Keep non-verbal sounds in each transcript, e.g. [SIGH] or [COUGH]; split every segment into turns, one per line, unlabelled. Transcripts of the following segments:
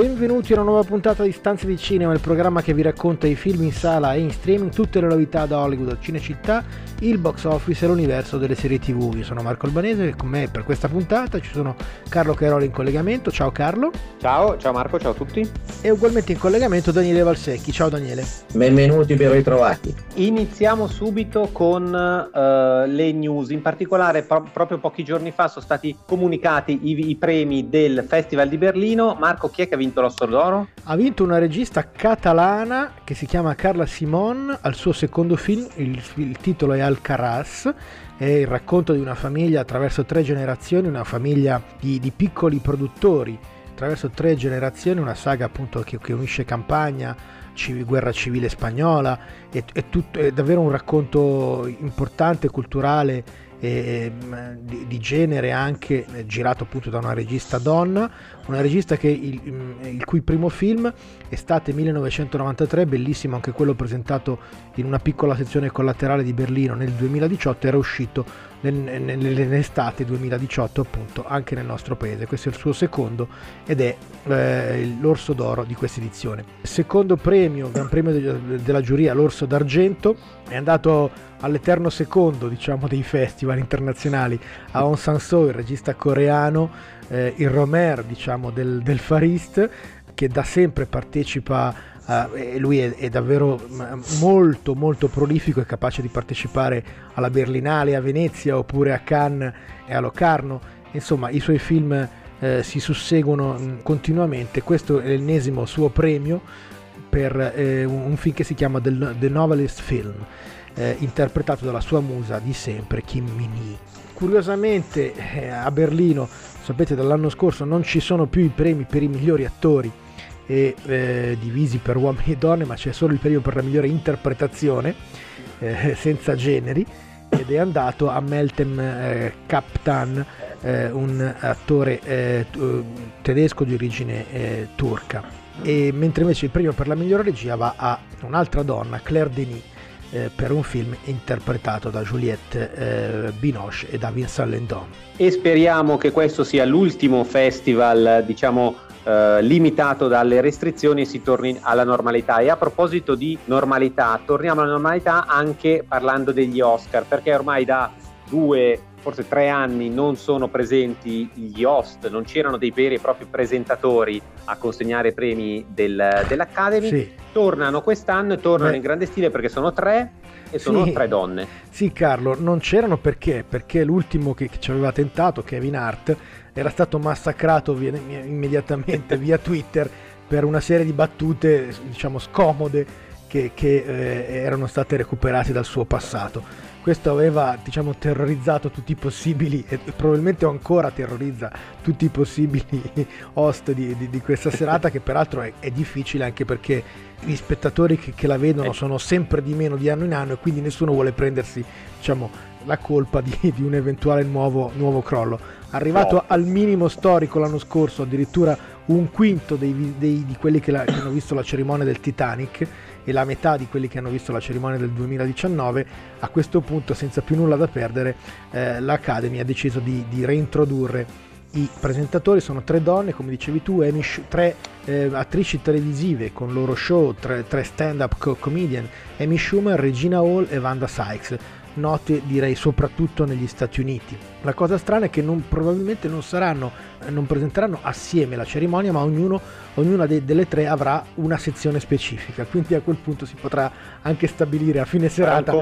Benvenuti a una nuova puntata di Stanze di Cinema, il programma che vi racconta i film in sala e in streaming, tutte le novità da Hollywood, Cinecittà, il box office e l'universo delle serie tv. Io sono Marco Albanese e con me per questa puntata ci sono Carlo Cairoli in collegamento. Ciao Carlo.
Ciao, ciao Marco, ciao a tutti.
E ugualmente in collegamento Daniele Valsecchi. Ciao Daniele.
Benvenuti, ben ritrovati.
Iniziamo subito con uh, le news, in particolare pro- proprio pochi giorni fa sono stati comunicati i, i premi del Festival di Berlino. Marco, chi è che ha vinto l'Oscar d'Oro?
Ha vinto una regista catalana che si chiama Carla Simon. Al suo secondo film, il, il titolo è Alcaraz, è il racconto di una famiglia attraverso tre generazioni, una famiglia di, di piccoli produttori, attraverso tre generazioni, una saga appunto che, che unisce campagna, civ- guerra civile spagnola, è, è, tutto, è davvero un racconto importante, culturale e, di, di, genere anche eh, girato appunto da una regista donna, una regista che il, il, cui primo film estate 1993, bellissimo anche quello presentato in una piccola sezione collaterale di Berlino nel 2018, era uscito nell'estate 2018 appunto anche nel nostro paese. Questo è il suo secondo ed è eh, l'Orso d'Oro di questa edizione. Secondo premio, Gran Premio de- della giuria, l'Orso d'Argento, è andato all'eterno secondo diciamo dei festival internazionali a Aung San Suu, il regista coreano, eh, il Romer diciamo del, del Far East che da sempre partecipa Uh, lui è, è, davvero molto molto prolifico, è capace di partecipare alla Berlinale, a Venezia oppure a Cannes e a Locarno, insomma i suoi film uh, si susseguono mm, continuamente, questo è l'ennesimo suo premio per uh, un film che si chiama The, The Novelist Film, interpretato dalla sua musa di sempre Kim Min-hee. Curiosamente a Berlino, sapete dall'anno scorso non ci sono più i premi per i migliori attori e eh, divisi per uomini e donne, ma c'è solo il premio per la migliore interpretazione, eh, [LAUGHS] senza generi, ed è andato a Meltem eh, Kaptan, eh, un attore eh, tedesco di origine eh, turca. E mentre invece il premio per la migliore regia va a un'altra donna, Claire Denis, per un film interpretato da Juliette Binoche e da Vincent Lendon.
E speriamo che questo sia l'ultimo festival, diciamo, eh, limitato dalle restrizioni e si torni alla normalità. E a proposito di normalità, torniamo alla normalità anche parlando degli Oscar, perché ormai da due, forse tre anni non sono presenti gli host, non c'erano dei veri e propri presentatori a consegnare premi del, dell'Academy. Sì. Tornano quest'anno e tornano Beh. in grande stile perché sono tre e sono sì, tre donne.
Sì, Carlo, non c'erano perché? Perché l'ultimo che, che ci aveva tentato, Kevin Hart, era stato massacrato via, immediatamente [LAUGHS] via Twitter per una serie di battute, diciamo, scomode che, che eh, erano state recuperate dal suo passato. Questo aveva diciamo, terrorizzato tutti i possibili e probabilmente ancora terrorizza tutti i possibili [LAUGHS] host di, di, di questa [LAUGHS] serata che peraltro è, è, difficile anche perché gli spettatori che, che, la vedono sono sempre di meno di anno in anno e quindi nessuno vuole prendersi diciamo, la colpa di, di un eventuale nuovo, nuovo crollo. Arrivato al minimo storico l'anno scorso addirittura un quinto dei, dei, di quelli che, la, che hanno visto la cerimonia del Titanic e la metà di quelli che hanno visto la cerimonia del 2019, a questo punto senza più nulla da perdere eh, l'Academy ha deciso di, di, reintrodurre i presentatori, sono tre donne come dicevi tu, tre eh, attrici televisive con loro show, tre, tre stand-up co- comedian, Amy Schumer, Regina Hall e Wanda Sykes note direi soprattutto negli Stati Uniti. La cosa strana è che non, probabilmente non saranno, eh, non presenteranno assieme la cerimonia, ma ognuno, ognuna de, delle tre avrà una sezione specifica, quindi a quel punto si potrà anche stabilire a fine serata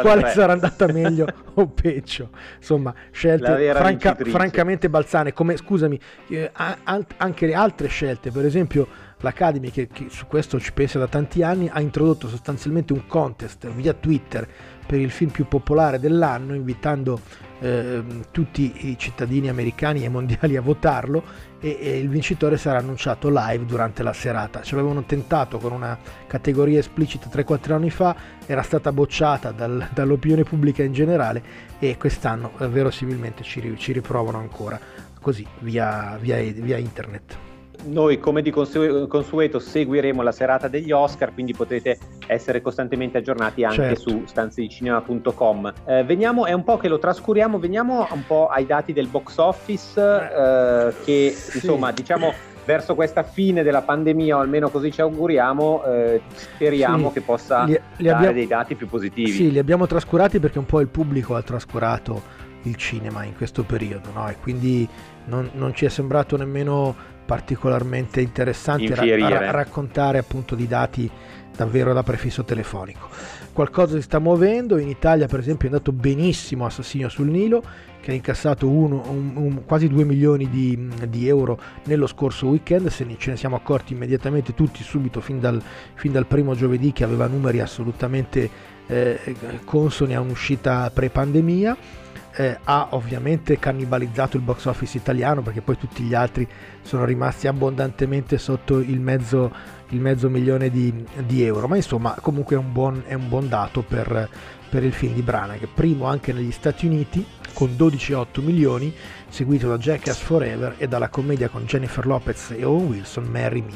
quale sarà andata [LAUGHS] meglio o peggio. Insomma, scelte franca, francamente balzane, come scusami, eh, anche altre scelte, per esempio l'Academy che, che, su questo ci pensa da tanti anni ha introdotto sostanzialmente un contest via Twitter per il film più popolare dell'anno, invitando eh, tutti i cittadini americani e mondiali a votarlo e, e, il vincitore sarà annunciato live durante la serata. Ci avevano tentato con una categoria esplicita 3-4 anni fa, era stata bocciata dal, [LAUGHS] dall'opinione pubblica in generale e quest'anno eh, verosimilmente ci, ci riprovano ancora così via, via, via internet
noi come di consueto seguiremo la serata degli Oscar, quindi potrete essere costantemente aggiornati anche certo. su stanzedicinema.com. Eh, veniamo, è un po' che lo trascuriamo, veniamo un po' ai dati del box office eh, che sì. insomma diciamo verso questa fine della pandemia, o almeno così ci auguriamo, eh, speriamo sì, che possa li, li dare abbiamo, dei dati più positivi.
Sì, li abbiamo trascurati perché un po' il pubblico ha trascurato il cinema in questo periodo, no? E quindi non, non ci è sembrato nemmeno particolarmente interessante ra- ra- raccontare appunto di dati davvero da prefisso telefonico. Qualcosa si sta muovendo, in Italia per esempio è andato benissimo Assassino sul Nilo che ha incassato uno, un, un, quasi 2 milioni di, di, euro nello scorso weekend, se ne, ce ne siamo accorti immediatamente tutti subito fin dal, fin dal primo giovedì che aveva numeri assolutamente eh, consoni a un'uscita pre-pandemia eh, ha ovviamente cannibalizzato il box office italiano perché poi tutti gli altri sono rimasti abbondantemente sotto il mezzo, il mezzo milione di, di, euro. Ma insomma comunque è un buon, è un buon dato per, per il film di Branagh. Primo anche negli Stati Uniti con 12,8 milioni seguito da Jackass Forever e dalla commedia con Jennifer Lopez e Owen Wilson Marry Me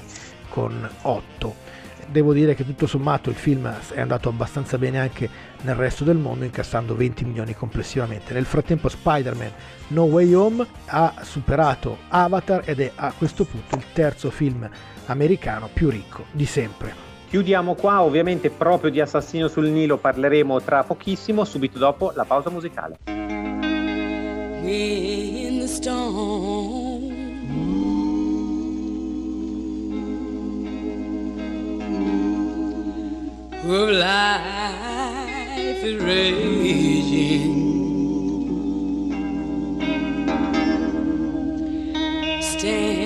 con 8 devo dire che tutto sommato il film è andato abbastanza bene anche nel resto del mondo, incassando 20 milioni complessivamente. Nel frattempo Spider-Man No Way Home ha superato Avatar ed è a questo punto il terzo film americano più ricco di sempre.
Chiudiamo qua, ovviamente proprio di Assassino sul Nilo parleremo tra pochissimo, subito dopo la pausa musicale. in the storm. Of life is raging. Stand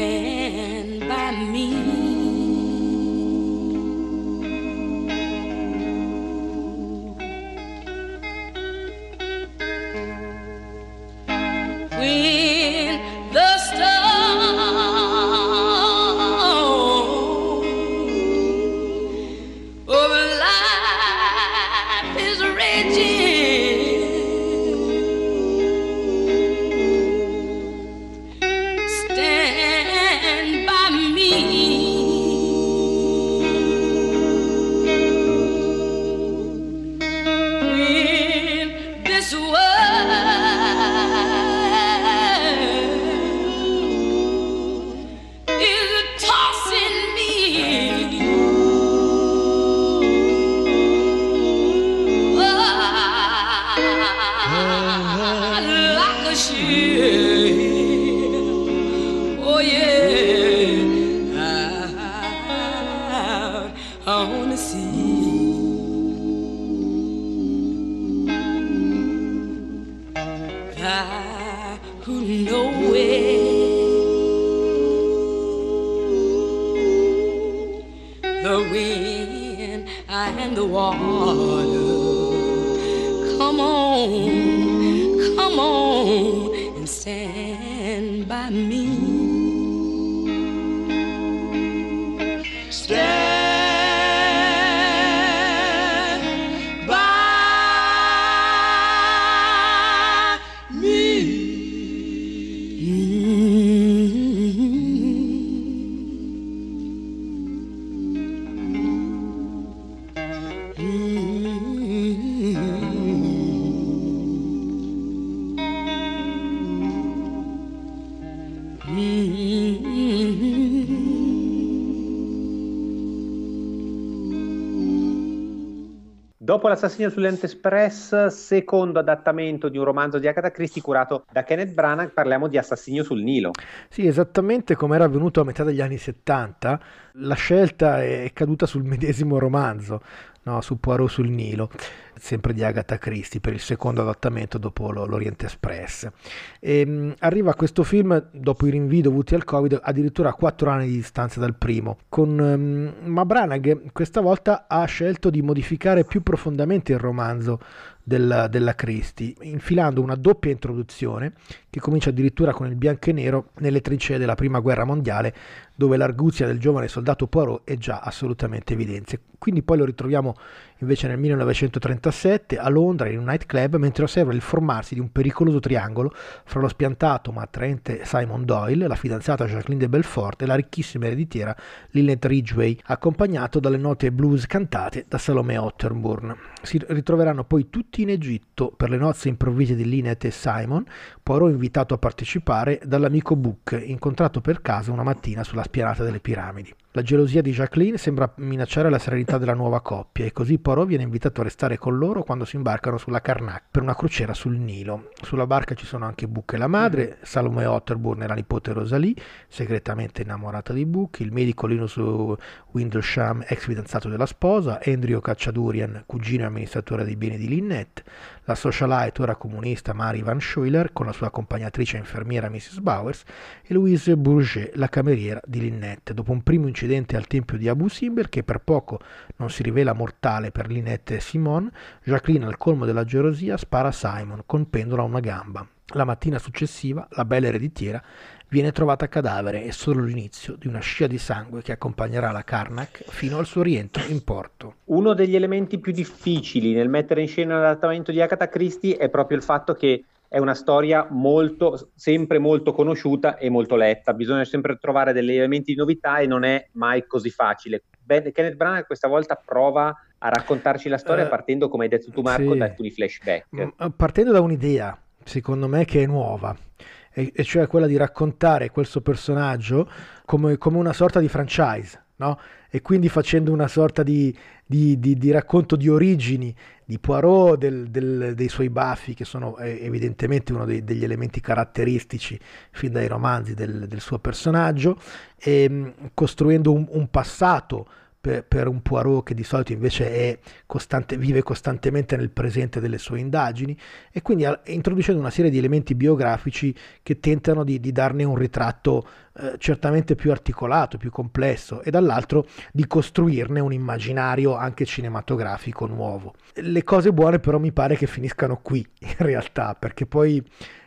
come on and stand by me. Dopo l'assassino sull'Ente Express, secondo adattamento di un romanzo di Agatha Christie curato da Kenneth Branagh, parliamo di Assassino sul Nilo.
Sì, esattamente come era avvenuto a metà degli anni 70, la scelta è caduta sul medesimo romanzo, no, su Poirot sul Nilo, sempre di Agatha Christie, per il secondo adattamento dopo l'Orient Express. E, ehm, arriva questo film, dopo i rinvii dovuti al Covid, addirittura a quattro anni di distanza dal primo, con, um, ma Branagh questa volta ha scelto di modificare più profondamente il romanzo della, della Christie, infilando una doppia introduzione che comincia addirittura con il bianco e nero nelle trincee della prima guerra mondiale, dove l'arguzia del giovane soldato Poirot è già assolutamente evidente. Quindi poi lo ritroviamo invece nel 1937 a Londra in un nightclub mentre osserva il formarsi di un pericoloso triangolo fra lo spiantato ma attraente Simon Doyle, la fidanzata Jacqueline de Belfort e la ricchissima ereditiera Lynette Ridgway, accompagnato dalle note blues cantate da Salome Otterburn. Si ritroveranno poi tutti in Egitto per le nozze improvvise di Lynette e Simon, Poirot invitato a partecipare dall'amico Book, incontrato per caso una mattina sulla spianata delle piramidi. La gelosia di Jacqueline sembra minacciare la serenità della nuova coppia e così Poirot viene invitato a restare con loro quando si imbarcano sulla Karnak per una crociera sul Nilo. Sulla barca ci sono anche Book e la madre, mm-hmm. Salome Otterburn e la nipote Rosalie, segretamente innamorata di Book, il medico Linus Windlesham, ex fidanzato della sposa, Andrew Cacciadurian, cugino e amministratore dei beni di Lynette, la socialite ora comunista Mary Van Schuyler con la sua accompagnatrice infermiera Mrs. Bowers e Louise Bourget, la cameriera di Lynette. Dopo un primo incidente al tempio di Abu Simbel, che per poco non si rivela mortale per Lynette e Simone, Jacqueline al colmo della gelosia spara a Simon, a una gamba. La mattina successiva, la bella ereditiera viene trovata cadavere e solo l'inizio di una scia di sangue che accompagnerà la Karnak fino al suo rientro in porto.
Uno degli elementi più difficili nel mettere in scena l'adattamento di Agatha Christie è proprio il fatto che è una storia molto, sempre molto conosciuta e molto letta, bisogna sempre trovare degli elementi di novità e non è mai così facile. Ben, Kenneth Branagh questa volta prova a raccontarci la storia uh, partendo, come hai detto tu Marco, sì. da alcuni flashback.
Mm, partendo da un'idea, secondo me, che è nuova e, e cioè quella di raccontare questo personaggio come, come una sorta di franchise. No? E quindi facendo una sorta di, di, di, di racconto di origini di Poirot, del, del, dei suoi baffi, che sono eh, evidentemente uno dei, degli elementi caratteristici fin dai romanzi del, del suo personaggio, e, costruendo un, un passato per, per, un Poirot che di solito invece costante, vive costantemente nel presente delle sue indagini e quindi a, introducendo una serie di elementi biografici che tentano di, di darne un ritratto eh, certamente più articolato, più complesso e dall'altro di costruirne un immaginario anche cinematografico nuovo. Le cose buone però mi pare che finiscano qui [LAUGHS] in realtà perché poi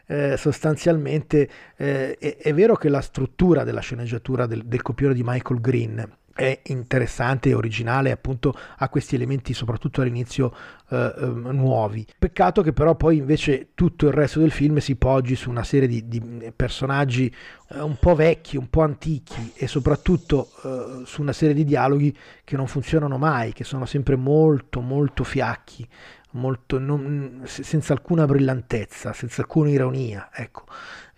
eh, sostanzialmente eh, è, è, vero che la struttura della sceneggiatura del, del copione di Michael Green è interessante e originale, appunto ha questi elementi soprattutto all'inizio eh, ehm, nuovi. Peccato che però poi invece tutto il resto del film si poggi su una serie di, di personaggi eh, un po' vecchi, un po' antichi e soprattutto eh, su una serie di dialoghi che non funzionano mai, che sono sempre molto molto fiacchi molto, non, senza alcuna brillantezza, senza alcuna ironia, ecco.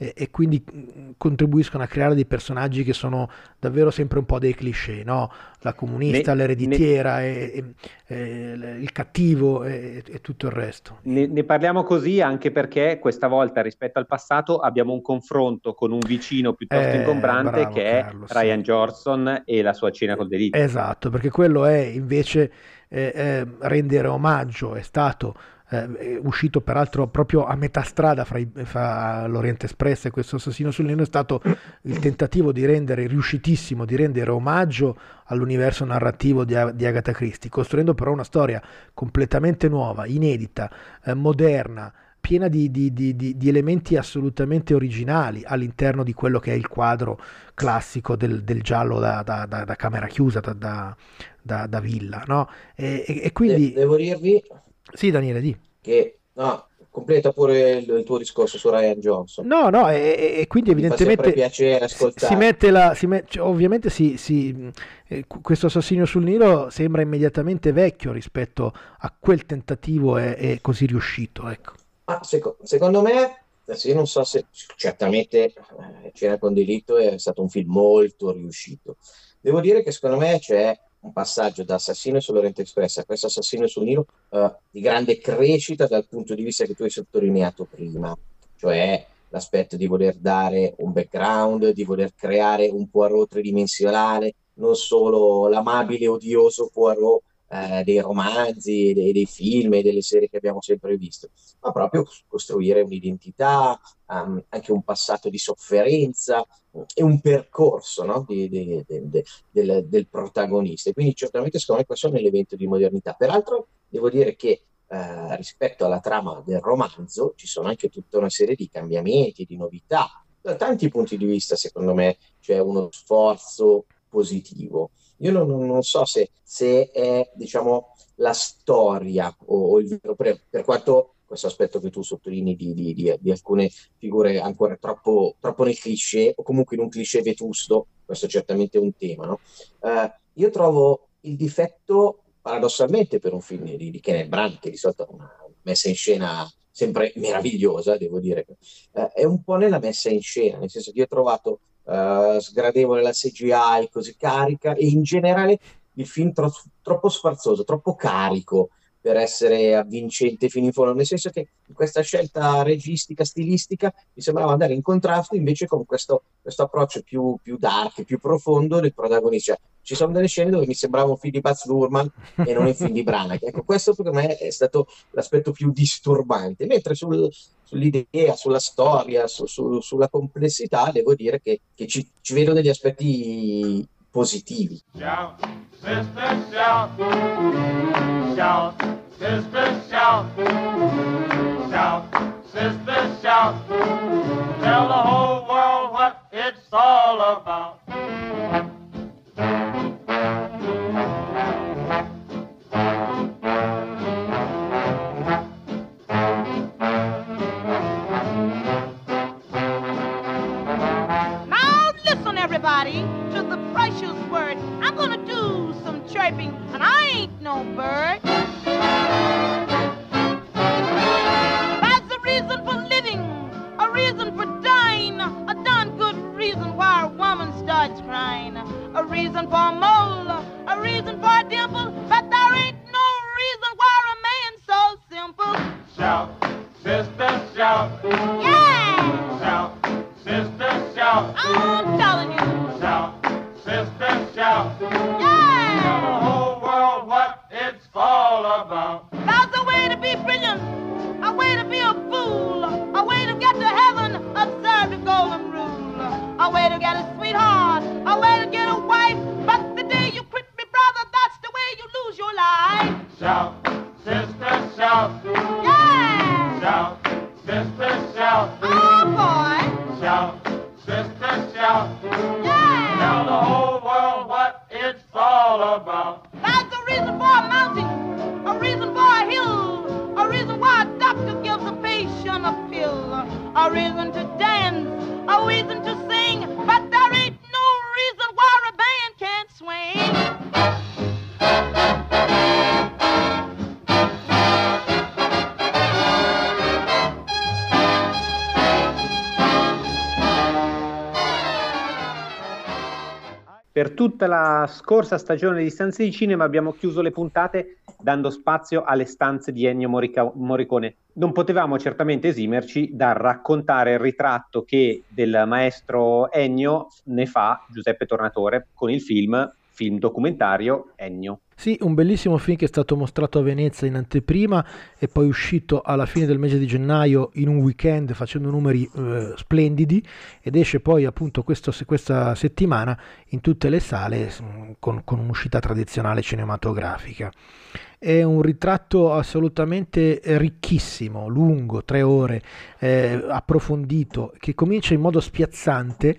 E, e, quindi mm, contribuiscono a creare dei personaggi che sono davvero sempre un po' dei cliché, no? la comunista, ne, l'ereditiera, ne, e, e, il cattivo e, tutto il resto.
Ne, ne, parliamo così anche perché questa volta rispetto al passato abbiamo un confronto con un vicino piuttosto eh, ingombrante bravo, che Carlo, è Ryan sì. Johnson e la sua cena col delitto.
Esatto, perché quello è invece eh, eh, rendere omaggio, è stato eh, uscito peraltro proprio a metà strada fra, i, fra l'Oriente Espress e questo assassino sul Nilo, è stato il tentativo di rendere, riuscitissimo, di rendere omaggio all'universo narrativo di, di Agatha Christie, costruendo però una storia completamente nuova, inedita, eh, moderna, piena di, di, di, di, elementi assolutamente originali all'interno di quello che è il quadro classico del, del giallo da, da, da, da, camera chiusa, da, villa. No? E, e, e, quindi...
devo dirvi...
Sì, Daniele, di.
Che... No, completa pure il, il, tuo discorso su Ryan Johnson.
No, no, e, e quindi evidentemente
piacere
si mette la, si met, cioè, ovviamente si, si, eh, questo assassinio sul Nilo sembra immediatamente vecchio rispetto a quel tentativo e, e così riuscito, ecco.
Ah, seco- secondo me, adesso io non so se certamente eh, Cena con delitto è stato un film molto riuscito. Devo dire che secondo me c'è un passaggio da Assassino sull'Oriente Express a questo Assassino sul Nilo uh, di grande crescita dal punto di vista che tu hai sottolineato prima, cioè l'aspetto di voler dare un background, di voler creare un Poirot tridimensionale, non solo l'amabile odioso Poirot eh, dei romanzi, dei, dei, film e delle serie che abbiamo sempre visto, ma proprio costruire un'identità, um, anche un passato di sofferenza e un percorso no? di, di, di, del, del, protagonista. Quindi certamente secondo me questo è un elemento di modernità. Peraltro devo dire che eh, rispetto alla trama del romanzo ci sono anche tutta una serie di cambiamenti, di novità. Da tanti punti di vista, secondo me, c'è uno sforzo positivo. Io non, non so se, se, è, diciamo, la storia o, o il vero, per, per quanto questo aspetto che tu sottolinei di, di, di, di, alcune figure ancora troppo, troppo nel cliché o comunque in un cliché vetusto, questo è certamente un tema. No? Uh, io trovo il difetto paradossalmente per un film di, di Kenneth Branagh, che di solito ha una messa in scena sempre meravigliosa, devo dire, eh, è un po' nella messa in scena, nel senso che io ho trovato eh, sgradevole la CGI così carica e in generale il film tro- troppo sfarzoso, troppo carico per essere avvincente fino in fondo, nel senso che questa scelta registica, stilistica, mi sembrava andare in contrasto invece con questo, questo approccio più, più, dark, più profondo del protagonista. Ci sono delle scene dove mi sembrava un film di Baz Luhrmann e non un film di Branagh. Ecco, questo per me è stato l'aspetto più disturbante, mentre sul, sull'idea, sulla storia, su, su, sulla complessità, devo dire che, che ci, ci vedo degli aspetti positivi. Shout, sister, shout. Shout, sister, shout. Shout, sister, shout. Tell the whole world what it's all about. Ain't no bird. That's a reason for living, a reason for dying, a darn good reason why a woman starts crying, a reason for a mole, a reason for a dimple, but there ain't no reason why a man's so simple. Shout, sister, shout. Yeah! Shout, sister, shout. I'm telling you. Shout sister, shout. A way to get a sweetheart, a way to get
tutta la scorsa stagione di Stanze di Cinema abbiamo chiuso le puntate dando spazio alle stanze di Ennio Morica- Morricone. Non potevamo certamente esimerci dal raccontare il ritratto che del maestro Ennio ne fa Giuseppe Tornatore con il film, film documentario Ennio.
Sì, un bellissimo film che è stato mostrato a Venezia in anteprima e poi uscito alla fine del mese di gennaio in un weekend facendo numeri eh, splendidi ed esce poi appunto questo, questa settimana in tutte le sale con, con un'uscita tradizionale cinematografica. È un ritratto assolutamente ricchissimo, lungo, tre ore, eh, approfondito, che comincia in modo spiazzante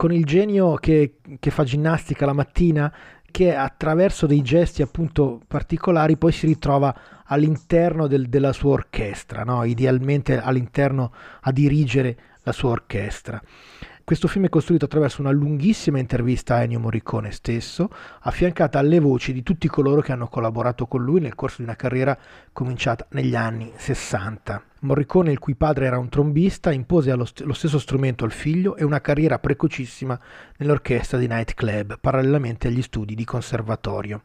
con il genio che, che fa ginnastica la mattina che attraverso dei gesti appunto particolari poi si ritrova all'interno del, della sua orchestra, no? idealmente all'interno a dirigere la sua orchestra. Questo film è costruito attraverso una lunghissima intervista a Ennio Morricone stesso, affiancata alle voci di tutti coloro che hanno collaborato con lui nel corso di una carriera cominciata negli anni 60. Morricone, il cui padre era un trombista, impose st- lo stesso strumento al figlio e una carriera precocissima nell'orchestra di nightclub, parallelamente agli studi di conservatorio.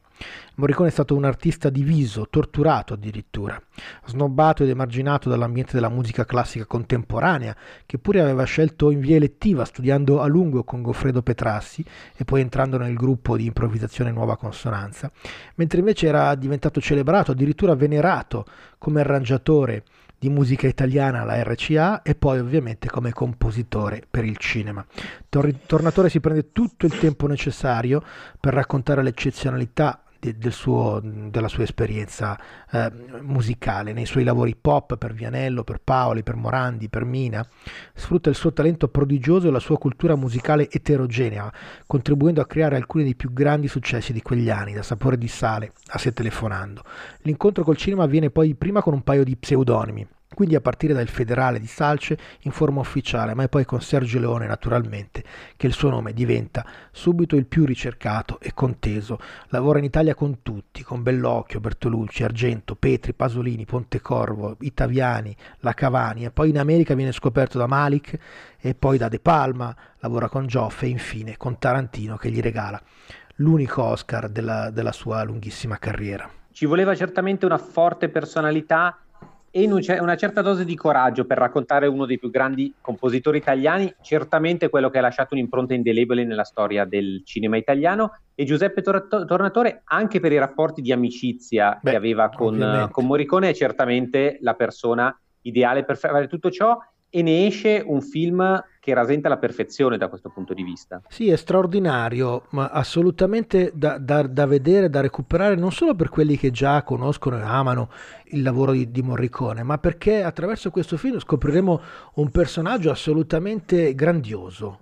Morricone è stato un artista diviso, torturato addirittura, snobbato ed emarginato dall'ambiente della musica classica contemporanea, che pure aveva scelto in via elettiva studiando a lungo con Goffredo Petrassi e poi entrando nel gruppo di improvvisazione Nuova Consonanza, mentre invece era diventato celebrato, addirittura venerato come arrangiatore di musica italiana alla RCA e poi ovviamente come compositore per il cinema. Tor- Tornatore si prende tutto il tempo necessario per raccontare l'eccezionalità de, del suo, della sua esperienza eh, musicale, nei suoi lavori pop per Vianello, per Paoli, per Morandi, per Mina, sfrutta il suo talento prodigioso e la sua cultura musicale eterogenea, contribuendo a creare alcuni dei più grandi successi di quegli anni, da Sapore di sale a Se telefonando. L'incontro col cinema avviene poi prima con un paio di pseudonimi, quindi a partire dal federale di Salce in forma ufficiale, ma poi con Sergio Leone naturalmente, che il suo nome diventa subito il più ricercato e conteso. Lavora in Italia con tutti, con Bellocchio, Bertolucci, Argento, Petri, Pasolini, Pontecorvo, Itaviani, La Cavani e poi in America viene scoperto da Malik e poi da De Palma, lavora con Gioffe e infine con Tarantino che gli regala l'unico Oscar della, della sua lunghissima carriera.
Ci voleva certamente una forte personalità e una certa dose di coraggio per raccontare uno dei più grandi compositori italiani, certamente quello che ha lasciato un'impronta indelebile nella storia del cinema italiano, e Giuseppe Tornatore, anche per i rapporti di amicizia Beh, che aveva con, con Morricone, è certamente la persona ideale per fare tutto ciò e ne esce un film che rasenta la perfezione da questo punto di vista.
Sì, è straordinario, ma assolutamente da, da, da vedere, da recuperare, non solo per quelli che già conoscono e amano il lavoro di, di, Morricone, ma perché attraverso questo film scopriremo un personaggio assolutamente grandioso,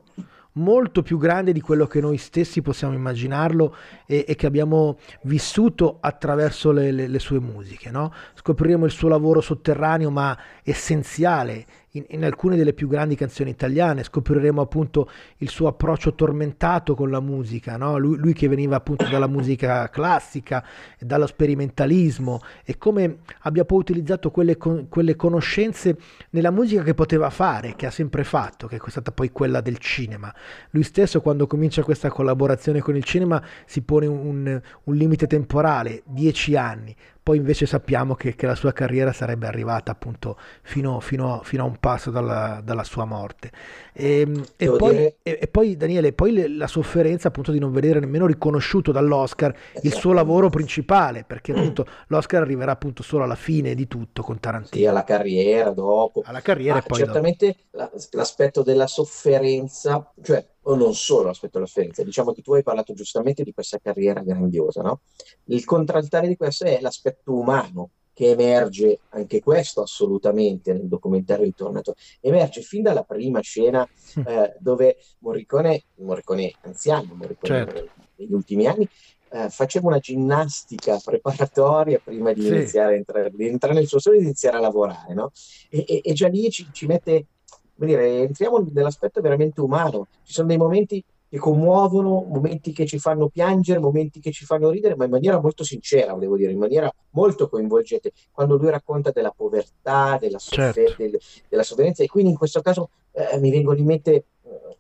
molto più grande di quello che noi stessi possiamo immaginarlo e, e che abbiamo vissuto attraverso le, le, le sue musiche. No? Scopriremo il suo lavoro sotterraneo ma essenziale in, in, alcune delle più grandi canzoni italiane, scopriremo appunto il suo approccio tormentato con la musica, no? lui, lui, che veniva appunto dalla musica classica, dallo sperimentalismo e come abbia poi utilizzato quelle, quelle conoscenze nella musica che poteva fare, che ha sempre fatto, che è stata poi quella del cinema. Lui stesso quando comincia questa collaborazione con il cinema si pone un, un limite temporale, dieci anni, poi invece sappiamo che, che la sua carriera sarebbe arrivata appunto fino, fino, fino a un passo dalla, dalla sua morte. Ehm, e, e, poi, dire... e, e, poi, Daniele, poi le, la sofferenza appunto di non vedere nemmeno riconosciuto dall'Oscar il suo lavoro principale, perché appunto l'Oscar arriverà appunto solo alla fine di tutto con Tarantino.
Sì, alla carriera dopo.
Alla carriera
ah,
e poi
certamente dopo. l'aspetto della sofferenza, cioè o non solo l'aspetto della sofferenza, diciamo che tu hai parlato giustamente di questa carriera grandiosa, no? Il contraltare di questo è l'aspetto umano che emerge anche questo assolutamente nel documentario di Tornato, emerge fin dalla prima scena mm. eh, dove Morricone, Morricone anziano, Morricone certo. negli ultimi anni, eh, faceva una ginnastica preparatoria prima di sì. iniziare a entrare, di entrare nel suo sogno e iniziare a lavorare, no? e, e, e già lì ci, ci mette dire, entriamo nell'aspetto veramente umano. Ci sono dei momenti che commuovono, momenti che ci fanno piangere, momenti che ci fanno ridere, ma in maniera molto sincera, volevo dire, in maniera molto coinvolgente. Quando lui racconta della povertà, della, soffer- certo. del, della sofferenza, e quindi in questo caso eh, mi vengono in mente eh,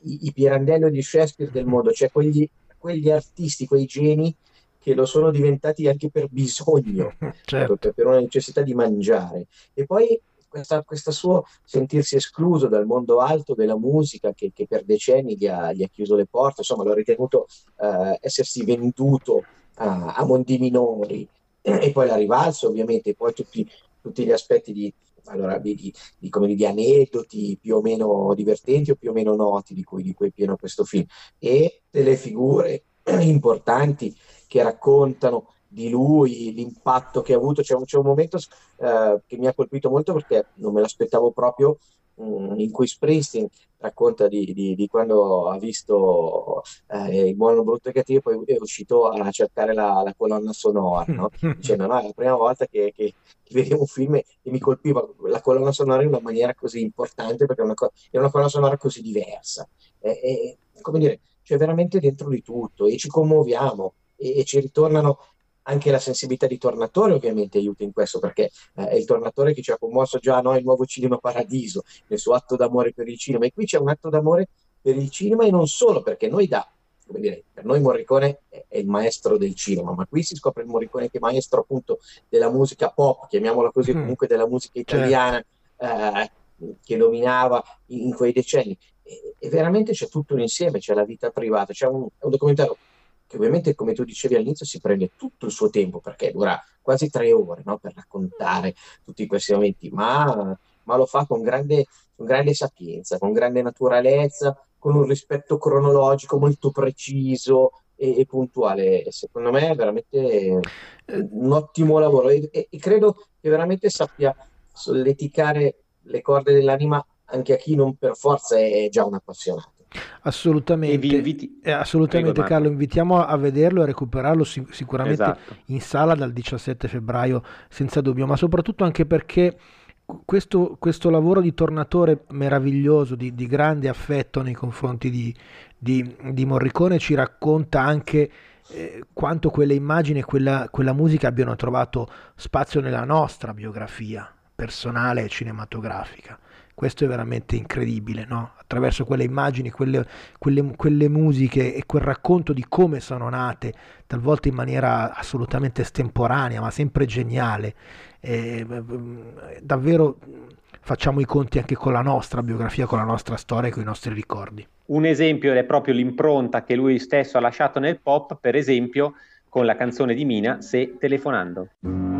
i, i Pirandello di Shakespeare del mondo, cioè quegli, quegli artisti, quei geni che lo sono diventati anche per bisogno, [LAUGHS] certo. per, per una necessità di mangiare. E poi questa, questo suo sentirsi escluso dal mondo alto della musica che, che per decenni gli ha, gli ha, chiuso le porte, insomma l'ho ritenuto eh, essersi venduto a, a mondi minori. E poi la rivalsa ovviamente, poi tutti, tutti gli aspetti di, allora, di, di, di, di, aneddoti più o meno divertenti o più o meno noti di cui, di cui è pieno questo film. E delle figure [CLEARS THROAT] importanti che raccontano di lui, l'impatto che ha avuto. C'è un, c'è un momento eh, che mi ha colpito molto perché non me l'aspettavo proprio, mh, mm, in cui Springsteen racconta di, di, di quando ha visto eh, il buono, brutto e cattivo, poi è uscito a cercare la, la colonna sonora, no? [LAUGHS] dicendo no, è la prima volta che, che, che, vedevo un film e mi colpiva la colonna sonora in una maniera così importante perché è una, è una colonna sonora così diversa. E, e, come dire, c'è veramente dentro di tutto e ci commuoviamo e, e ci ritornano anche la sensibilità di Tornatore ovviamente aiuta in questo perché eh, è il Tornatore che ci ha commosso già no, il nuovo Cinema Paradiso nel suo atto d'amore per il cinema e qui c'è un atto d'amore per il cinema e non solo perché noi da come dire, per noi Morricone è, è il maestro del cinema ma qui si scopre il Morricone che è maestro appunto della musica pop chiamiamola così mm. comunque della musica certo. italiana eh, che dominava in, in quei decenni e, e, veramente c'è tutto un insieme c'è la vita privata c'è un, un documentario che ovviamente, come tu dicevi all'inizio, si prende tutto il suo tempo perché dura quasi tre ore no? per raccontare tutti questi momenti, ma, ma lo fa con grande, con grande sapienza, con grande naturalezza, con un rispetto cronologico molto preciso, e, puntuale. Secondo me è veramente un ottimo lavoro e, e, e credo che veramente sappia solleticare le corde dell'anima anche a chi non per forza è già un appassionato.
Assolutamente, inviti... eh, assolutamente Prego, Carlo, invitiamo a vederlo e a recuperarlo sicuramente esatto. in sala dal 17 febbraio senza dubbio, ma soprattutto anche perché questo, questo lavoro di tornatore meraviglioso, di, di, grande affetto nei confronti di, di, di Morricone ci racconta anche eh, quanto quelle immagini e quella, quella musica abbiano trovato spazio nella nostra biografia personale e cinematografica. Questo è veramente incredibile, no? attraverso quelle immagini, quelle, quelle, quelle, musiche e quel racconto di come sono nate, talvolta in maniera assolutamente estemporanea, ma sempre geniale. E, davvero facciamo i conti anche con la nostra biografia, con la nostra storia e con i nostri ricordi.
Un esempio è proprio l'impronta che lui stesso ha lasciato nel pop, per esempio con la canzone di Mina, Se telefonando.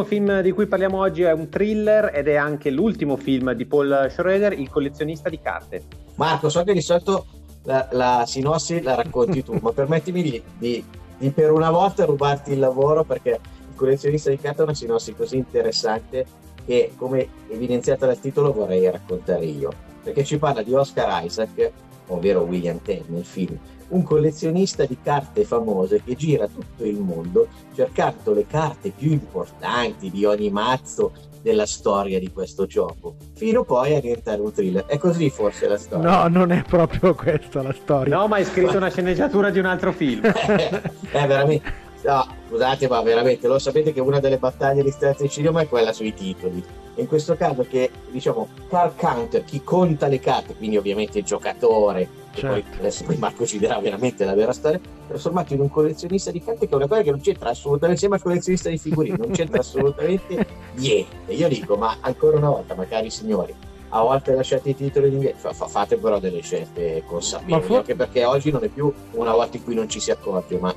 L'ultimo film di cui parliamo oggi è un thriller ed è anche l'ultimo film di Paul Schroeder, Il collezionista di carte.
Marco, so che di solito la, la sinossi la racconti tu, [LAUGHS] ma permettimi di, di, di, per una volta rubarti il lavoro perché Il collezionista di carte è una sinossi così interessante che, come evidenziata dal titolo, vorrei raccontare io. Perché ci parla di Oscar Isaac, ovvero William Tell nel film, un collezionista di carte famose che gira tutto il mondo cercando le carte più importanti di ogni mazzo della storia di questo gioco, fino poi a diventare un thriller. È così forse la storia?
No, non è proprio questa la storia.
No, ma hai scritto una [LAUGHS] sceneggiatura di un altro film.
è [LAUGHS] veramente... No, scusate, ma veramente lo sapete che una delle battaglie di Stanza di cinema è quella sui titoli. In questo caso che, diciamo, card counter, chi conta le carte, quindi ovviamente il giocatore, certo. poi adesso poi Marco ci dirà veramente la vera storia, trasformato in un collezionista di carte che è una cosa che non c'entra assolutamente, sembra collezionista di figurine, non c'entra [LAUGHS] assolutamente niente. Io dico, ma ancora una volta, ma cari signori, a volte lasciate i titoli di fa, fa, fate però delle scelte consapevoli, for- anche perché oggi non è più una volta in cui non ci si accorge, ma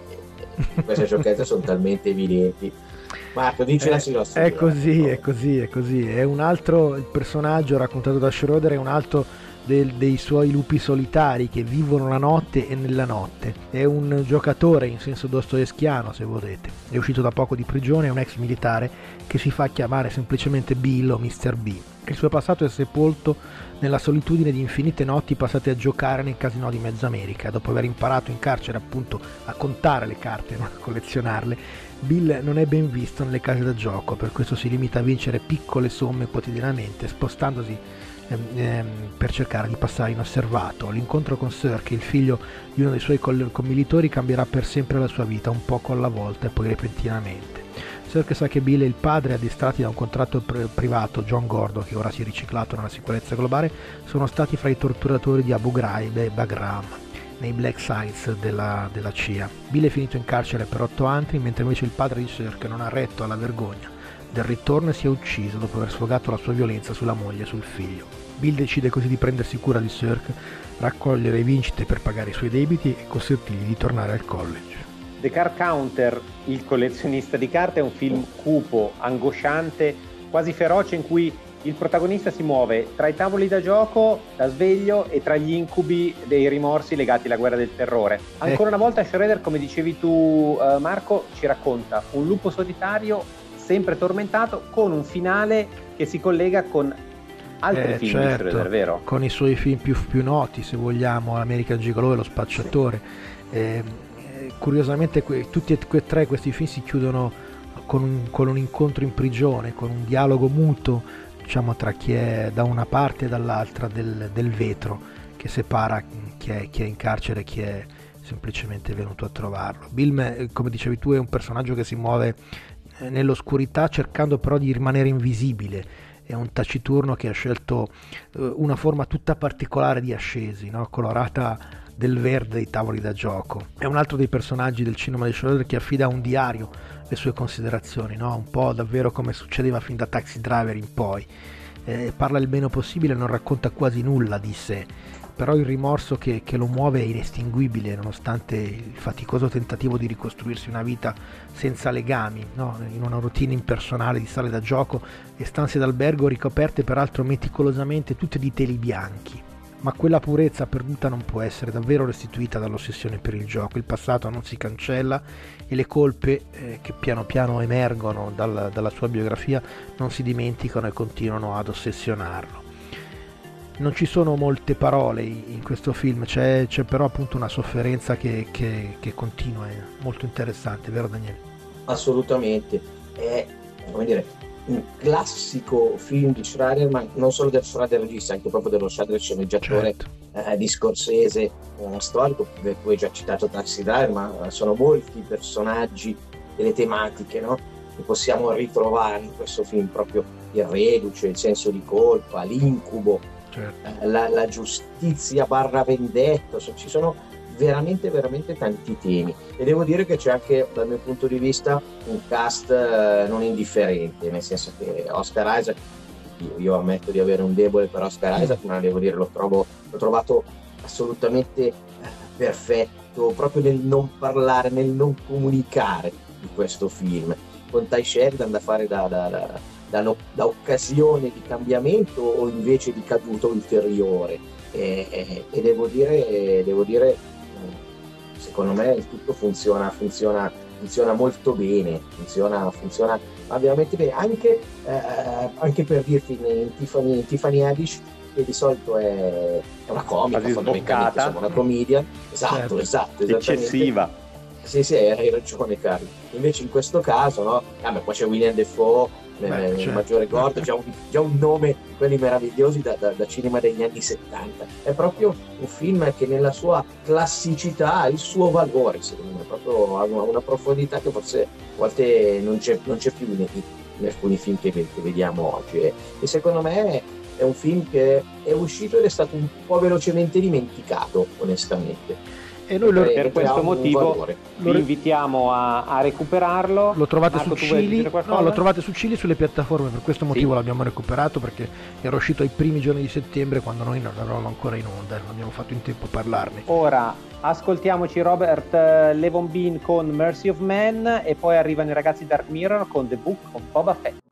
queste sciocchezze sono talmente evidenti. Marco, dici la sinossi.
È così, è così, è così. È un altro il personaggio raccontato da Schroeder, è un altro del, dei suoi lupi solitari che vivono la notte e nella notte. È un giocatore in senso dostoevskiano, se volete. È uscito da poco di prigione, è un ex militare che si fa chiamare semplicemente Bill o Mr. B. Il suo passato è sepolto nella solitudine di infinite notti passate a giocare nel casino di Mezzo America. Dopo aver imparato in carcere appunto a contare le carte, non a collezionarle, Bill non è ben visto nelle case da gioco, per questo si limita a vincere piccole somme quotidianamente, spostandosi ehm, ehm, per cercare di passare inosservato. L'incontro con è il figlio di uno dei suoi commilitori, cambierà per sempre la sua vita, un poco alla volta e poi repentinamente. Sir sa che Bill e il padre, addestratti da un contratto privato, John Gordo, che ora si è riciclato nella sicurezza globale, sono stati fra i torturatori di Abu Ghraib e Bagram nei Black Sites della, della CIA. Bill è finito in carcere per otto anni, mentre invece il padre di Sir, che non ha retto alla vergogna del ritorno, si è ucciso dopo aver sfogato la sua violenza sulla moglie e sul figlio. Bill decide così di prendersi cura di Sirk, raccogliere vincite per pagare i suoi debiti e consentirgli di tornare al college.
The Car Counter, il collezionista di carte, è un film cupo, angosciante, quasi feroce in cui il protagonista si muove tra i tavoli da gioco, da sveglio e tra gli incubi dei rimorsi legati alla guerra del terrore. Ancora una volta Schroeder, come dicevi tu uh, Marco, ci racconta un lupo solitario sempre tormentato con un finale che si collega con altri
eh,
film
certo,
di Schroeder, vero?
Con i suoi film più, più noti, se vogliamo, American Gigolo e Lo Spacciatore. Sì. Eh, curiosamente que- tutti e tre questi film si chiudono con un, con un, incontro in prigione, con un dialogo muto diciamo, tra chi è da una parte e dall'altra del, del vetro che separa chi è, chi è, in carcere e chi è semplicemente venuto a trovarlo. Bill, come dicevi tu, è un personaggio che si muove eh, nell'oscurità cercando però di rimanere invisibile. È un taciturno che ha scelto eh, una forma tutta particolare di ascesi, no? colorata del verde dei tavoli da gioco. È un altro dei personaggi del cinema di Schroeder che affida un diario le sue considerazioni, no? un po' davvero come succedeva fin da Taxi Driver in poi. Eh, parla il meno possibile, non racconta quasi nulla di sé, però il rimorso che, che, lo muove è inestinguibile nonostante il faticoso tentativo di ricostruirsi una vita senza legami, no? in una routine impersonale di sale da gioco e stanze d'albergo ricoperte peraltro meticolosamente tutte di teli bianchi ma quella purezza perduta non può essere davvero restituita dall'ossessione per il gioco. Il passato non si cancella e le colpe eh, che piano piano emergono dal, dalla sua biografia non si dimenticano e continuano ad ossessionarlo. Non ci sono molte parole in questo film, c'è, c'è però appunto una sofferenza che, che, che continua, è molto interessante, vero Daniele?
Assolutamente, è come dire, un classico film di Schrader, ma non solo del Schrader regista, anche proprio dello Schrader sceneggiatore certo. eh, di Scorsese, uno storico, tu hai già citato Taxi Driver, ma sono molti i personaggi e le tematiche no? che possiamo ritrovare in questo film, proprio il reduce, il senso di colpa, l'incubo, certo. eh, la, la, giustizia barra vendetta, ci sono veramente veramente tanti temi e devo dire che c'è anche dal mio punto di vista un cast eh, non indifferente nel senso che Oscar Isaac io, io, ammetto di avere un debole per Oscar Isaac ma devo dire lo trovo l'ho trovato assolutamente eh, perfetto proprio nel non parlare nel non comunicare di questo film, con Ty Sheridan da fare da, da, da, da, da occasione di cambiamento o invece di caduta ulteriore. E, e, e devo dire, devo dire, secondo me il tutto funziona, funziona, funziona molto bene, funziona, funziona veramente bene, anche, eh, anche per dirti in Tiffany, in Tiffany Haddish che di solito è, è una comica, fondamentalmente, insomma, una commedia. Esatto, certo. esatto,
eccessiva.
Sì, sì, hai ragione, cari. Invece in questo caso, no? Ah, beh, poi c'è William Defoe, Beh, eh, certo. Maggiore Gordo, già un, già un nome, quelli meravigliosi da, da, da, cinema degli anni 70. È proprio un film che nella sua classicità ha il suo valore, secondo me, proprio ha una, una profondità che forse a volte non c'è, non c'è più in, in, alcuni film che, che vediamo oggi. E, e secondo me è un film che è uscito ed è stato un po' velocemente dimenticato, onestamente.
E noi lo, per questo motivo vi invitiamo a, a, recuperarlo.
Lo trovate Marco, su Cili, no, lo trovate su Cili sulle piattaforme, per questo motivo sì. l'abbiamo recuperato perché era uscito ai primi giorni di settembre quando noi non eravamo ancora in onda, non abbiamo fatto in tempo a parlarne.
Ora ascoltiamoci Robert uh, Levon Bean con Mercy of Man e poi arrivano i ragazzi Dark Mirror con The Book of Boba Fett.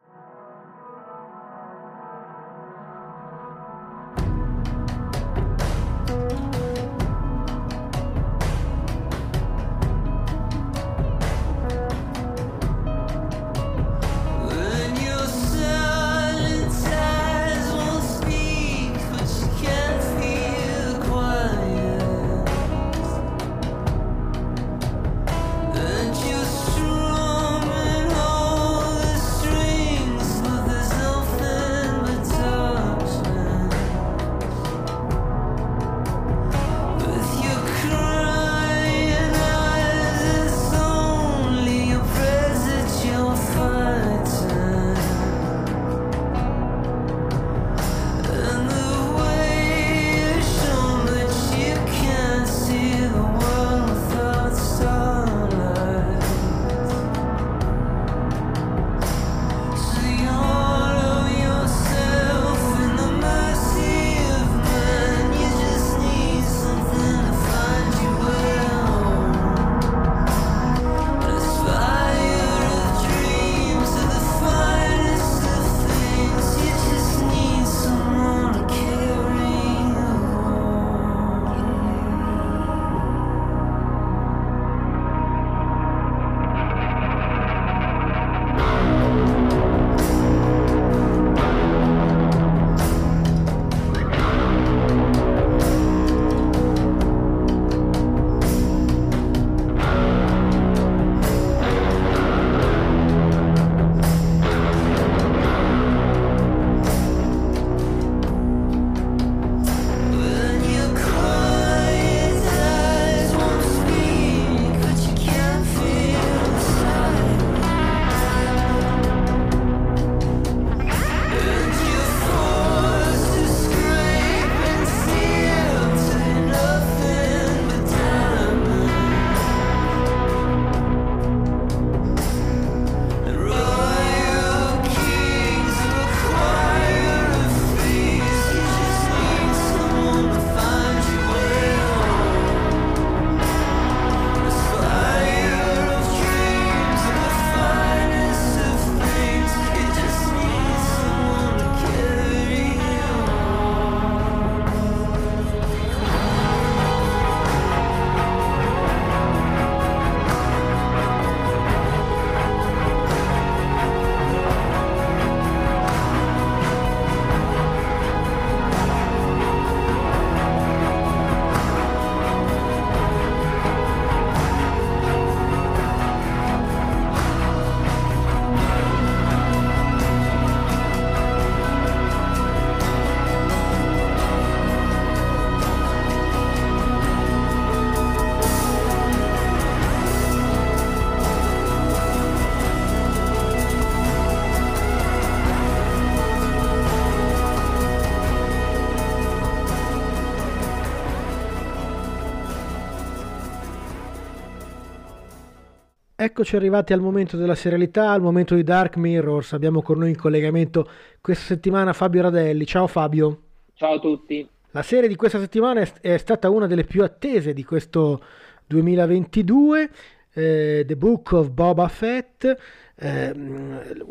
Eccoci arrivati al momento della serialità, al momento di Dark Mirrors. Abbiamo con noi in collegamento questa settimana Fabio Radelli. Ciao Fabio.
Ciao a tutti.
La serie di questa settimana è stata una delle più attese di questo 2022. eh, The Book of Boba Fett, eh,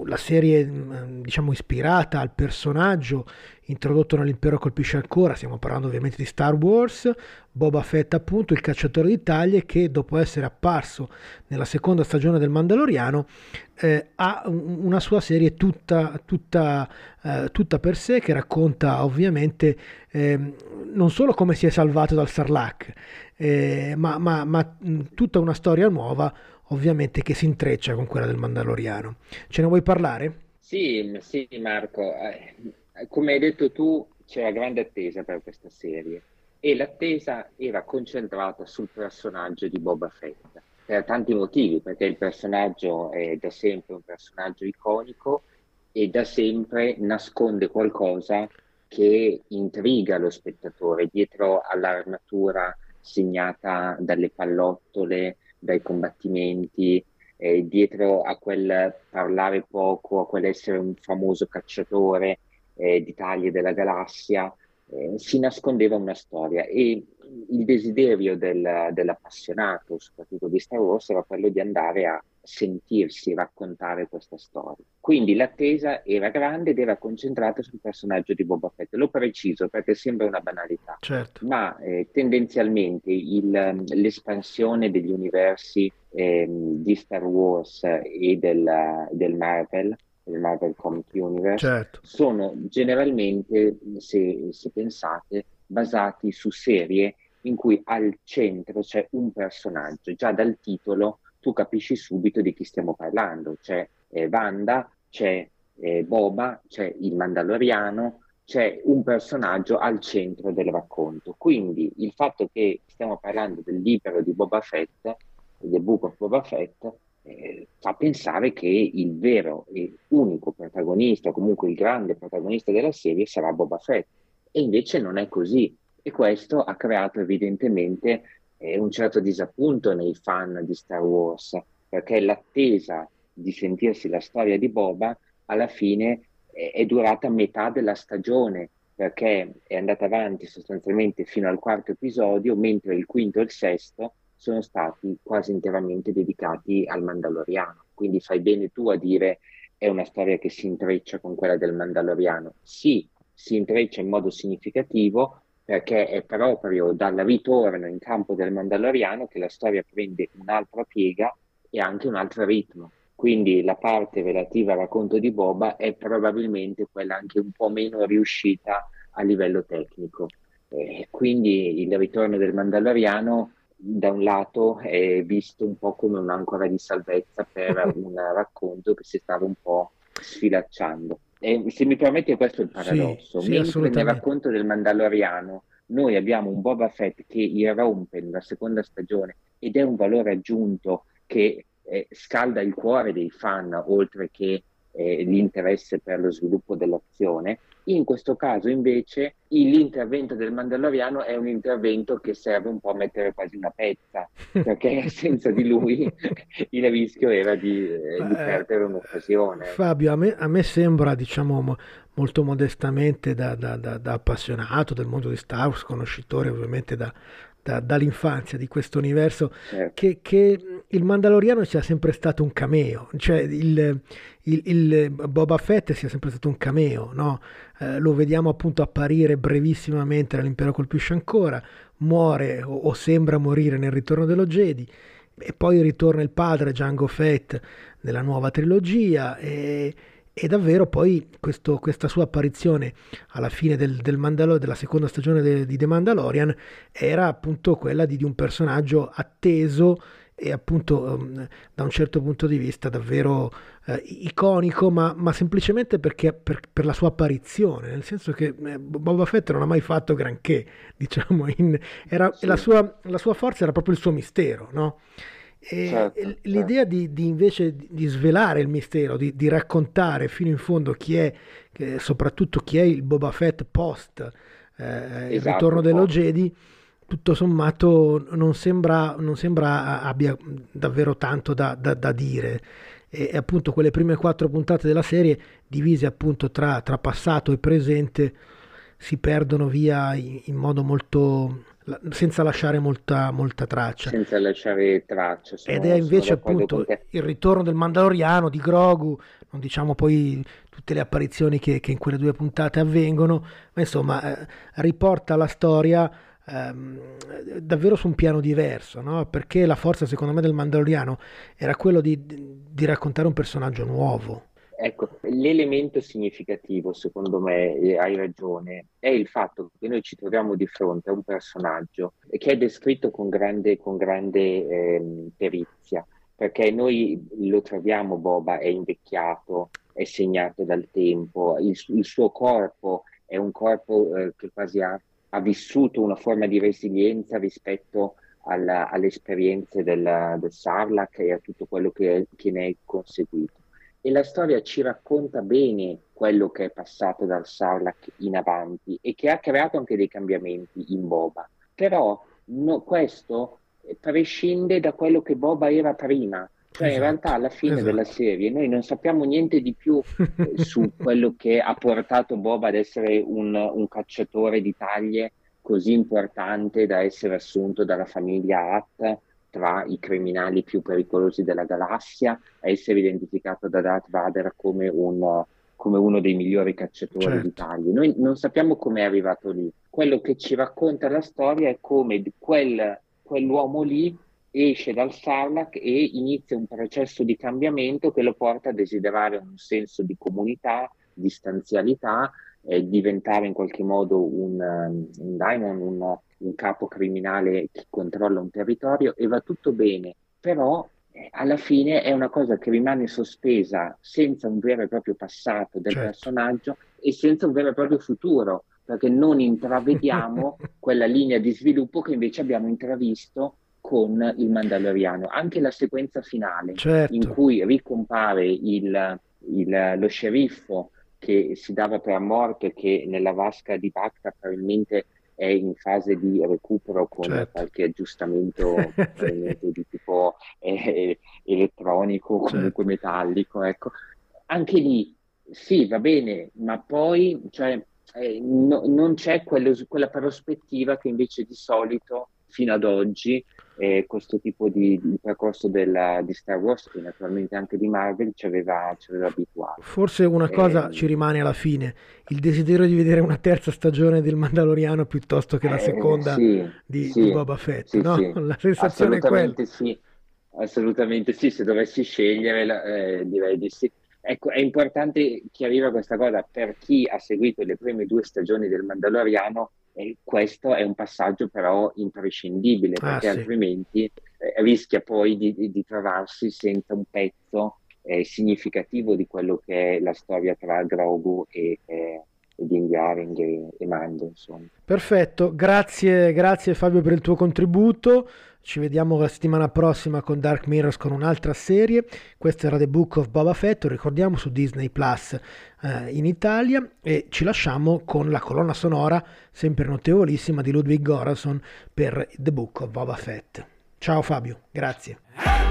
la serie diciamo ispirata al personaggio introdotto nell'impero colpisce ancora, stiamo parlando ovviamente di Star Wars, Boba Fett appunto, il cacciatore di taglie che dopo essere apparso nella seconda stagione del Mandaloriano eh, ha una sua serie tutta, tutta, eh, tutta, per sé che racconta ovviamente eh, non solo come si è salvato dal Sarlacc, eh, ma, ma, ma tutta una storia nuova ovviamente che si intreccia con quella del Mandaloriano. Ce ne vuoi parlare?
Sì, sì Marco, eh, come hai detto tu c'era grande attesa per questa serie. E l'attesa era concentrata sul personaggio di Boba Fett per tanti motivi, perché il personaggio è da sempre un personaggio iconico e da sempre nasconde qualcosa che intriga lo spettatore dietro all'armatura segnata dalle pallottole, dai combattimenti, eh, dietro a quel parlare poco, a quell'essere un famoso cacciatore eh, di taglie della galassia, eh, si nascondeva una storia e il desiderio del, dell'appassionato, soprattutto di Star Wars, era quello di andare a sentirsi raccontare questa storia. Quindi l'attesa era grande ed era concentrata sul personaggio di Boba Fett. L'ho preciso perché sembra una banalità,
certo.
ma eh, tendenzialmente il, l'espansione degli universi eh, di Star Wars e del, del Marvel Marvel Comic Universe
certo.
sono generalmente, se, se pensate, basati su serie in cui al centro c'è un personaggio. Già dal titolo tu capisci subito di chi stiamo parlando. C'è eh, Wanda, c'è eh, Boba, c'è il Mandaloriano, c'è un personaggio al centro del racconto. Quindi il fatto che stiamo parlando del libro di Boba Fett, del Book of Boba Fett, eh, fa pensare che il vero e unico protagonista, comunque il grande protagonista della serie sarà Boba Fett. E invece non è così. E questo ha creato evidentemente eh, un certo disappunto nei fan di Star Wars, perché l'attesa di sentirsi la storia di Boba alla fine eh, è durata metà della stagione, perché è andata avanti sostanzialmente fino al quarto episodio, mentre il quinto e il sesto sono stati quasi interamente dedicati al Mandaloriano. Quindi fai bene tu a dire è una storia che si intreccia con quella del Mandaloriano. Sì, si intreccia in modo significativo perché è proprio dal ritorno in campo del Mandaloriano che la storia prende un'altra piega e anche un altro ritmo. Quindi la parte relativa al racconto di Boba è probabilmente quella anche un po' meno riuscita a livello tecnico. Eh, quindi il ritorno del Mandaloriano da un lato è visto un po' come un'ancora di salvezza per [LAUGHS] un racconto che si stava un po' sfilacciando. E se mi permetti, questo è il paradosso. Sì, Mentre nel racconto del Mandaloriano noi abbiamo un Boba Fett che irrompe nella seconda stagione ed è un valore aggiunto che eh, scalda il cuore dei fan, oltre che eh, l'interesse per lo sviluppo dell'azione. In questo caso invece l'intervento del Mandaloriano è un intervento che serve un po' a mettere quasi una pezza, [LAUGHS] perché senza di lui [LAUGHS] il rischio era di, eh, di perdere un'occasione.
Fabio, a me, a me sembra, diciamo molto modestamente da, da, da, da, appassionato del mondo di Star Wars, conoscitore ovviamente da, da, dall'infanzia di questo universo, certo. che, che, il Mandaloriano sia sempre stato un cameo, cioè il, il, il Boba Fett sia sempre stato un cameo, no? eh, lo vediamo appunto apparire brevissimamente nell'impero colpisce ancora, muore o, o, sembra morire nel ritorno dello Jedi e poi ritorna il padre Django Fett nella nuova trilogia e e davvero poi questo, questa sua apparizione alla fine del, del Mandalor- della seconda stagione de, di The Mandalorian era appunto quella di, di un personaggio atteso e appunto um, da un certo punto di vista davvero eh, iconico, ma, ma, semplicemente perché, per, per, la sua apparizione, nel senso che eh, Boba Fett non ha mai fatto granché, [LAUGHS] diciamo, in, era, sì. la, sua, la, sua, forza era proprio il suo mistero, no? E certo, l'idea certo. Di, di, invece di svelare il mistero, di, di, raccontare fino in fondo chi è, soprattutto chi è il Boba Fett post eh, esatto, il ritorno dello Jedi, tutto sommato non sembra, non sembra abbia davvero tanto da, da, da dire. E, e, appunto quelle prime quattro puntate della serie, divise appunto tra, tra passato e presente, si perdono via in, in modo molto senza lasciare molta, molta, traccia.
Senza lasciare traccia.
Sono, Ed è invece appunto il ritorno del Mandaloriano, di Grogu, non diciamo poi tutte le apparizioni che, che in quelle due puntate avvengono, ma insomma eh, riporta la storia ehm, davvero su un piano diverso, no? perché la forza secondo me del Mandaloriano era quello di, di raccontare un personaggio nuovo.
Ecco, l'elemento significativo, secondo me, hai ragione, è il fatto che noi ci troviamo di fronte a un personaggio che è descritto con grande, con grande eh, perizia, perché noi lo troviamo, Boba è invecchiato, è segnato dal tempo, il, il suo corpo è un corpo eh, che quasi ha, ha, vissuto una forma di resilienza rispetto alla, alle esperienze del, del Sarlacc e a tutto quello che, che ne è conseguito e la storia ci racconta bene quello che è passato dal Sarlacc in avanti e che ha creato anche dei cambiamenti in Boba. Però no, questo prescinde da quello che Boba era prima. Cioè, esatto, in realtà, alla fine esatto. della serie, noi non sappiamo niente di più [LAUGHS] su quello che ha portato Boba ad essere un, un cacciatore di taglie così importante da essere assunto dalla famiglia Hatt tra i criminali più pericolosi della galassia, a essere identificato da Darth Vader come, un, come uno dei migliori cacciatori certo. d'Italia. Noi non sappiamo come è arrivato lì. Quello che ci racconta la storia è come quel, quell'uomo lì esce dal Sarlacc e inizia un processo di cambiamento che lo porta a desiderare un senso di comunità, di stanzialità, eh, diventare in qualche modo un, un daimon, un, un capo criminale che controlla un territorio e va tutto bene, però eh, alla fine è una cosa che rimane sospesa senza un vero e proprio passato del certo. personaggio e senza un vero e proprio futuro, perché non intravediamo [LAUGHS] quella linea di sviluppo che invece abbiamo intravisto con il Mandaloriano. Anche la sequenza finale certo. in cui ricompare il, il, lo sceriffo che si dava per morto e che nella vasca di Bacta probabilmente è in fase di recupero con certo. qualche aggiustamento [LAUGHS] di tipo eh, elettronico, comunque certo. metallico. Ecco. Anche lì sì, va bene, ma poi cioè, eh, no, non c'è quello, quella prospettiva che invece di solito fino ad oggi eh, questo tipo di, di percorso della, di Star Wars e naturalmente anche di Marvel ci aveva, ci aveva abituato.
Forse una cosa eh, ci rimane alla fine, il desiderio di vedere una terza stagione del Mandaloriano piuttosto che la eh, seconda sì, di, sì, di, Boba Fett, sì, no? [LAUGHS] La sensazione è quella.
Sì, assolutamente sì, se dovessi scegliere eh, direi di sì. Ecco, è importante chiarire questa cosa per chi ha seguito le prime due stagioni del Mandaloriano e questo è un passaggio però imprescindibile ah, perché sì. altrimenti eh, rischia poi di, di, trovarsi senza un pezzo eh, significativo di quello che è la storia tra Grogu e, eh, di Indiaring e, e Mando. Insomma.
Perfetto, grazie, grazie Fabio per il tuo contributo. Ci vediamo la settimana prossima con Dark Mirrors con un'altra serie. Questo era The Book of Boba Fett, ricordiamo su Disney Plus eh, in Italia e ci lasciamo con la colonna sonora sempre notevolissima di Ludwig Gorason per The Book of Boba Fett. Ciao Fabio, grazie.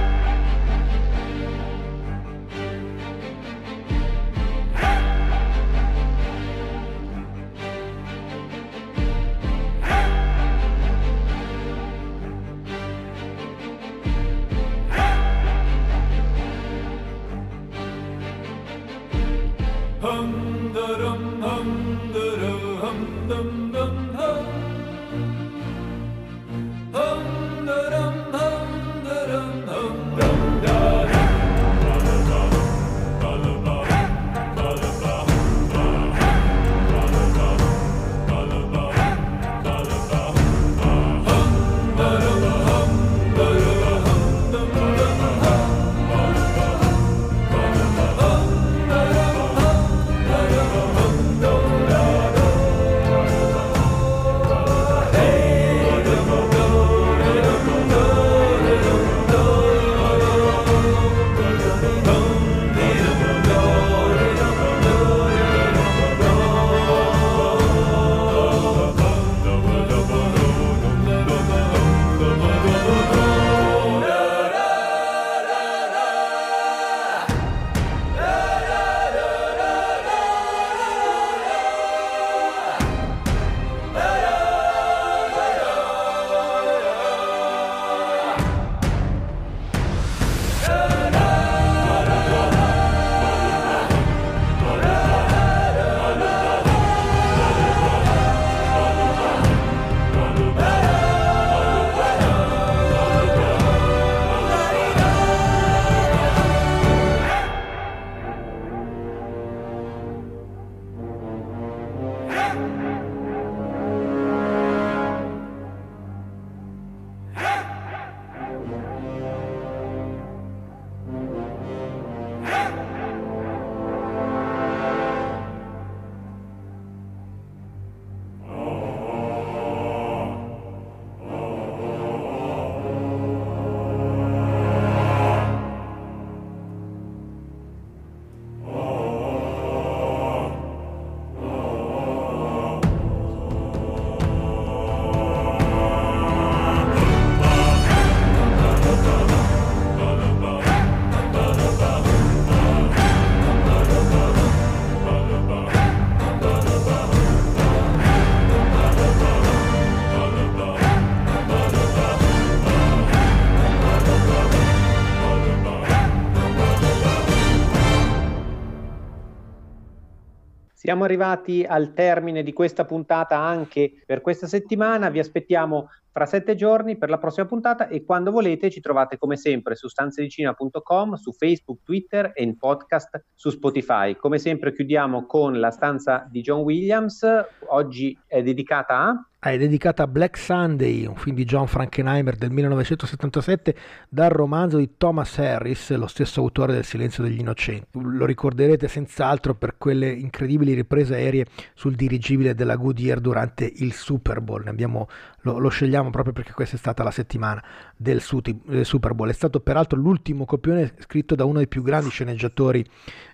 Siamo arrivati al termine di questa puntata anche per questa settimana. Vi aspettiamo fra sette giorni per la prossima puntata e quando volete ci trovate come sempre su stanzedicina.com, su Facebook, Twitter e in podcast su Spotify. Come sempre chiudiamo con la stanza di John Williams, oggi è dedicata a
è dedicata a Black Sunday, un film di John Frankenheimer del 1977 dal romanzo di Thomas Harris, lo stesso autore del Silenzio degli Innocenti. Lo ricorderete senz'altro per quelle incredibili riprese aeree sul dirigibile della Goodyear durante il Super Bowl. Abbiamo, lo, lo, scegliamo proprio perché questa è stata la settimana del, Super Bowl. È stato peraltro l'ultimo copione scritto da uno dei più grandi sceneggiatori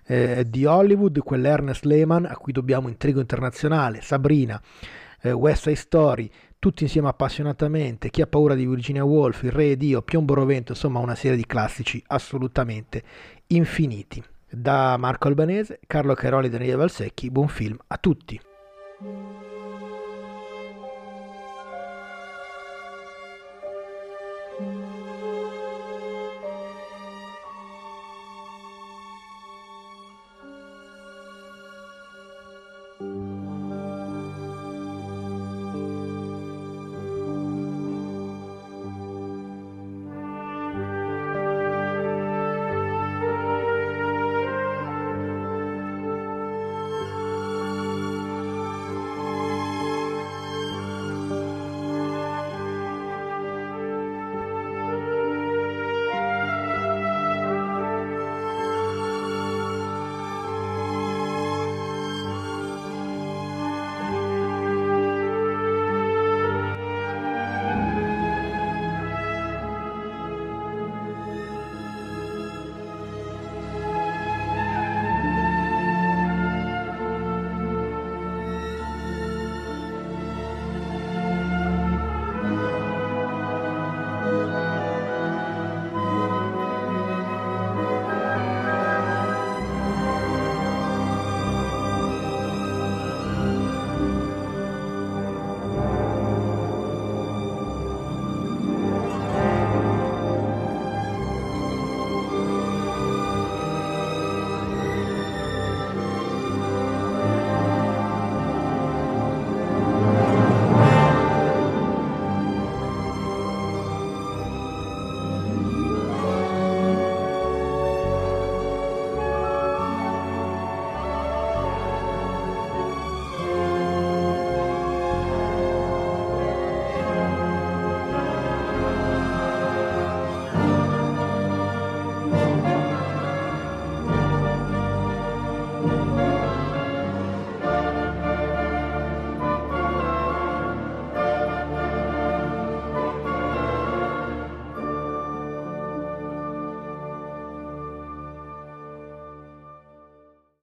eh, di Hollywood, quell'Ernest Lehman, a cui dobbiamo Intrigo Internazionale, Sabrina eh, West Side Story, tutti insieme appassionatamente, Chi ha paura di Virginia Woolf, Il Re e Dio, Piombo Rovento, insomma una serie di classici assolutamente infiniti. Da Marco Albanese, Carlo Cairoli e Daniele Valsecchi, buon film a tutti!